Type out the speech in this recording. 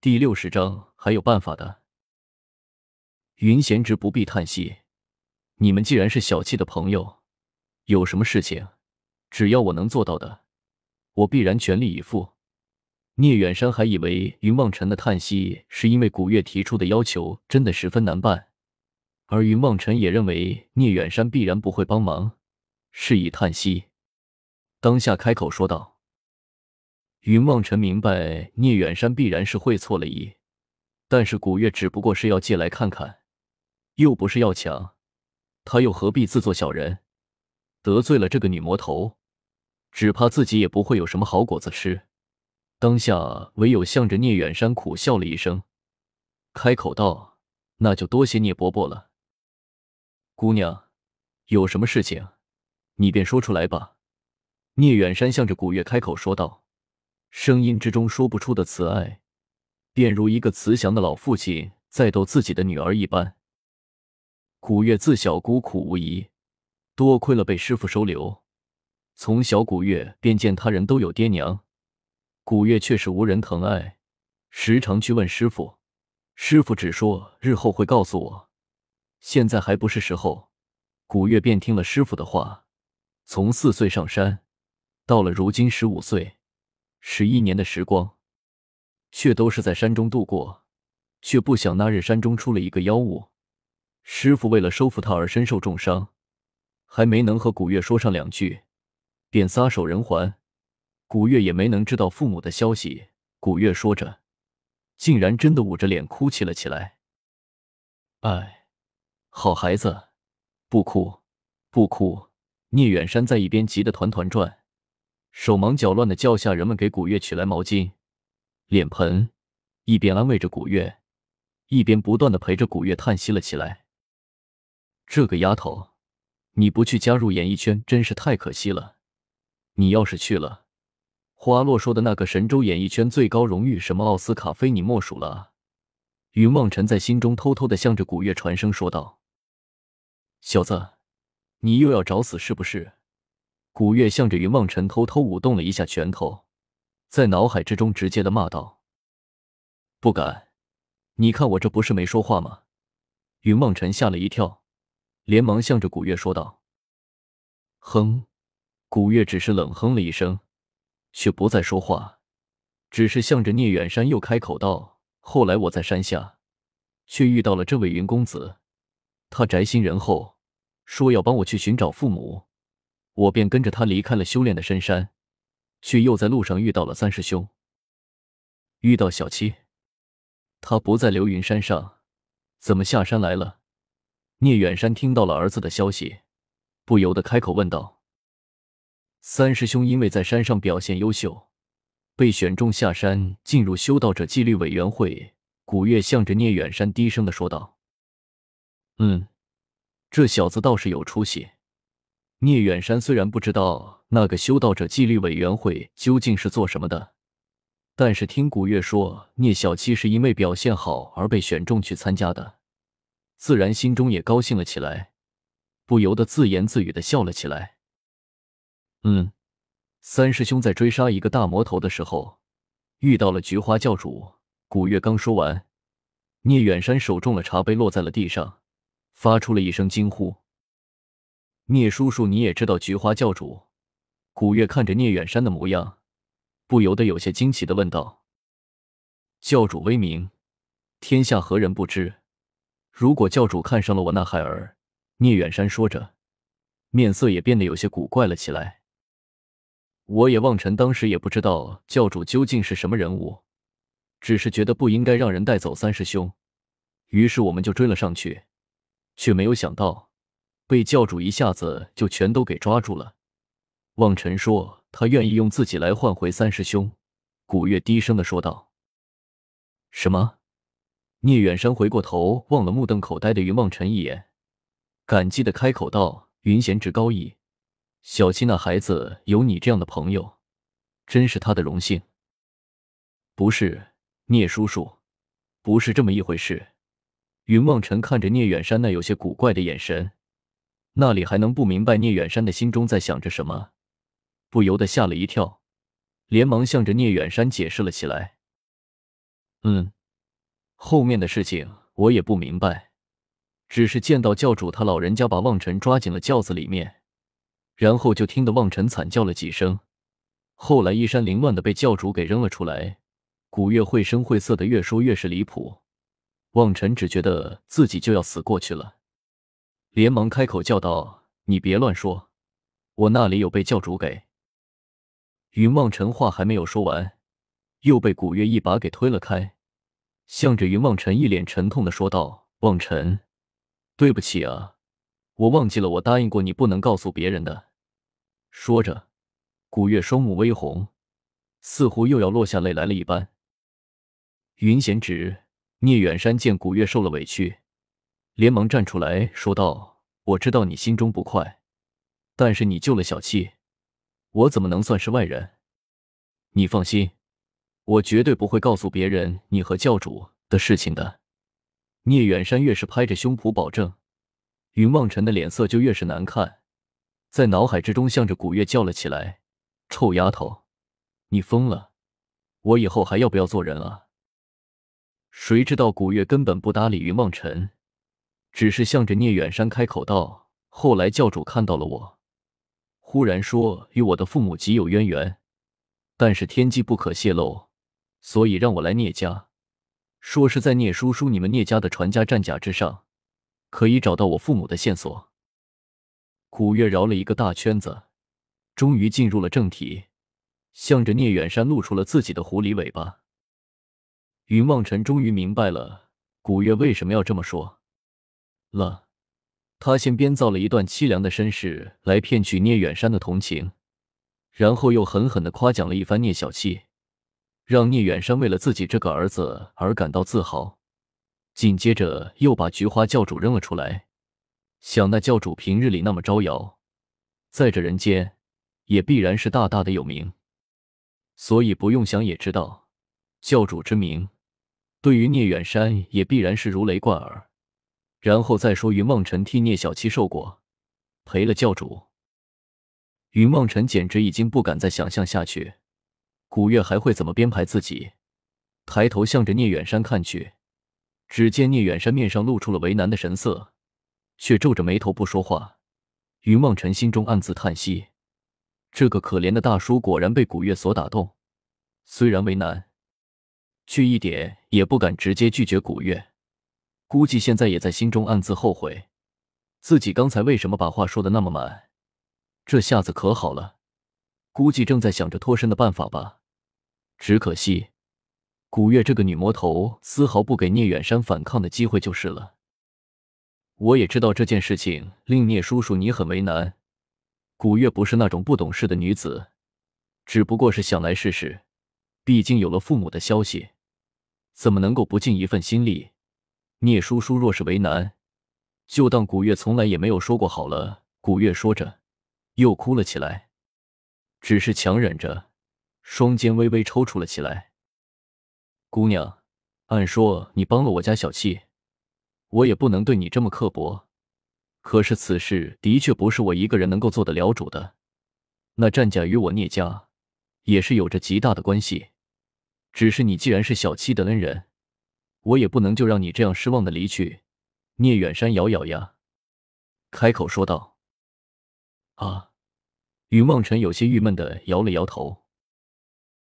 第六十章还有办法的。云贤侄不必叹息，你们既然是小七的朋友，有什么事情，只要我能做到的，我必然全力以赴。聂远山还以为云望尘的叹息是因为古月提出的要求真的十分难办，而云望尘也认为聂远山必然不会帮忙，是以叹息。当下开口说道：“云望尘明白聂远山必然是会错了意，但是古月只不过是要借来看看。”又不是要抢，他又何必自作小人？得罪了这个女魔头，只怕自己也不会有什么好果子吃。当下唯有向着聂远山苦笑了一声，开口道：“那就多谢聂伯伯了。姑娘，有什么事情，你便说出来吧。”聂远山向着古月开口说道，声音之中说不出的慈爱，便如一个慈祥的老父亲在逗自己的女儿一般。古月自小孤苦无依，多亏了被师傅收留，从小古月便见他人都有爹娘，古月却是无人疼爱，时常去问师傅，师傅只说日后会告诉我，现在还不是时候。古月便听了师傅的话，从四岁上山，到了如今十五岁，十一年的时光，却都是在山中度过，却不想那日山中出了一个妖物。师傅为了收服他而身受重伤，还没能和古月说上两句，便撒手人寰。古月也没能知道父母的消息。古月说着，竟然真的捂着脸哭泣了起来。哎，好孩子，不哭，不哭！聂远山在一边急得团团转，手忙脚乱的叫下人们给古月取来毛巾、脸盆，一边安慰着古月，一边不断的陪着古月叹息了起来。这个丫头，你不去加入演艺圈真是太可惜了。你要是去了，花落说的那个神州演艺圈最高荣誉什么奥斯卡，非你莫属了。云望尘在心中偷偷的向着古月传声说道：“小子，你又要找死是不是？”古月向着云望尘偷偷舞动了一下拳头，在脑海之中直接的骂道：“不敢！你看我这不是没说话吗？”云望尘吓了一跳。连忙向着古月说道：“哼！”古月只是冷哼了一声，却不再说话，只是向着聂远山又开口道：“后来我在山下，却遇到了这位云公子，他宅心仁厚，说要帮我去寻找父母，我便跟着他离开了修炼的深山，却又在路上遇到了三师兄，遇到小七，他不在流云山上，怎么下山来了？”聂远山听到了儿子的消息，不由得开口问道：“三师兄因为在山上表现优秀，被选中下山进入修道者纪律委员会。”古月向着聂远山低声的说道：“嗯，这小子倒是有出息。”聂远山虽然不知道那个修道者纪律委员会究竟是做什么的，但是听古月说聂小七是因为表现好而被选中去参加的。自然心中也高兴了起来，不由得自言自语的笑了起来。嗯，三师兄在追杀一个大魔头的时候，遇到了菊花教主。古月刚说完，聂远山手中的茶杯落在了地上，发出了一声惊呼。聂叔叔，你也知道菊花教主？古月看着聂远山的模样，不由得有些惊奇的问道：“教主威名，天下何人不知？”如果教主看上了我那孩儿，聂远山说着，面色也变得有些古怪了起来。我也望尘当时也不知道教主究竟是什么人物，只是觉得不应该让人带走三师兄，于是我们就追了上去，却没有想到被教主一下子就全都给抓住了。望尘说他愿意用自己来换回三师兄。古月低声的说道：“什么？”聂远山回过头，望了目瞪口呆的云望尘一眼，感激的开口道：“云贤侄高义，小七那孩子有你这样的朋友，真是他的荣幸。”不是，聂叔叔，不是这么一回事。云望尘看着聂远山那有些古怪的眼神，那里还能不明白聂远山的心中在想着什么？不由得吓了一跳，连忙向着聂远山解释了起来。嗯，后面的事情我也不明白，只是见到教主他老人家把望尘抓进了轿子里面，然后就听得望尘惨叫了几声，后来衣衫凌乱的被教主给扔了出来。古月绘声绘色的越说越是离谱，望尘只觉得自己就要死过去了，连忙开口叫道：“你别乱说，我那里有被教主给……”云望尘话还没有说完。又被古月一把给推了开，向着云望尘一脸沉痛的说道：“望尘，对不起啊，我忘记了，我答应过你不能告诉别人的。”说着，古月双目微红，似乎又要落下泪来了一般。云贤侄聂远山见古月受了委屈，连忙站出来说道：“我知道你心中不快，但是你救了小七，我怎么能算是外人？你放心。”我绝对不会告诉别人你和教主的事情的。聂远山越是拍着胸脯保证，云望尘的脸色就越是难看，在脑海之中向着古月叫了起来：“臭丫头，你疯了！我以后还要不要做人啊？”谁知道古月根本不搭理云望尘，只是向着聂远山开口道：“后来教主看到了我，忽然说与我的父母极有渊源，但是天机不可泄露。”所以让我来聂家，说是在聂叔叔你们聂家的传家战甲之上，可以找到我父母的线索。古月绕了一个大圈子，终于进入了正题，向着聂远山露出了自己的狐狸尾巴。云望尘终于明白了古月为什么要这么说了，他先编造了一段凄凉的身世来骗取聂远山的同情，然后又狠狠的夸奖了一番聂小七。让聂远山为了自己这个儿子而感到自豪，紧接着又把菊花教主扔了出来。想那教主平日里那么招摇，在这人间也必然是大大的有名，所以不用想也知道，教主之名对于聂远山也必然是如雷贯耳。然后再说云望尘替聂小七受过，赔了教主，云望尘简直已经不敢再想象下去。古月还会怎么编排自己？抬头向着聂远山看去，只见聂远山面上露出了为难的神色，却皱着眉头不说话。云望尘心中暗自叹息：这个可怜的大叔果然被古月所打动，虽然为难，却一点也不敢直接拒绝古月。估计现在也在心中暗自后悔，自己刚才为什么把话说的那么满。这下子可好了，估计正在想着脱身的办法吧。只可惜，古月这个女魔头丝毫不给聂远山反抗的机会就是了。我也知道这件事情令聂叔叔你很为难。古月不是那种不懂事的女子，只不过是想来试试。毕竟有了父母的消息，怎么能够不尽一份心力？聂叔叔若是为难，就当古月从来也没有说过好了。古月说着，又哭了起来，只是强忍着。双肩微微抽搐了起来。姑娘，按说你帮了我家小七，我也不能对你这么刻薄。可是此事的确不是我一个人能够做得了主的。那战甲与我聂家也是有着极大的关系。只是你既然是小七的恩人，我也不能就让你这样失望的离去。聂远山咬咬牙，开口说道：“啊。”云望尘有些郁闷的摇了摇头。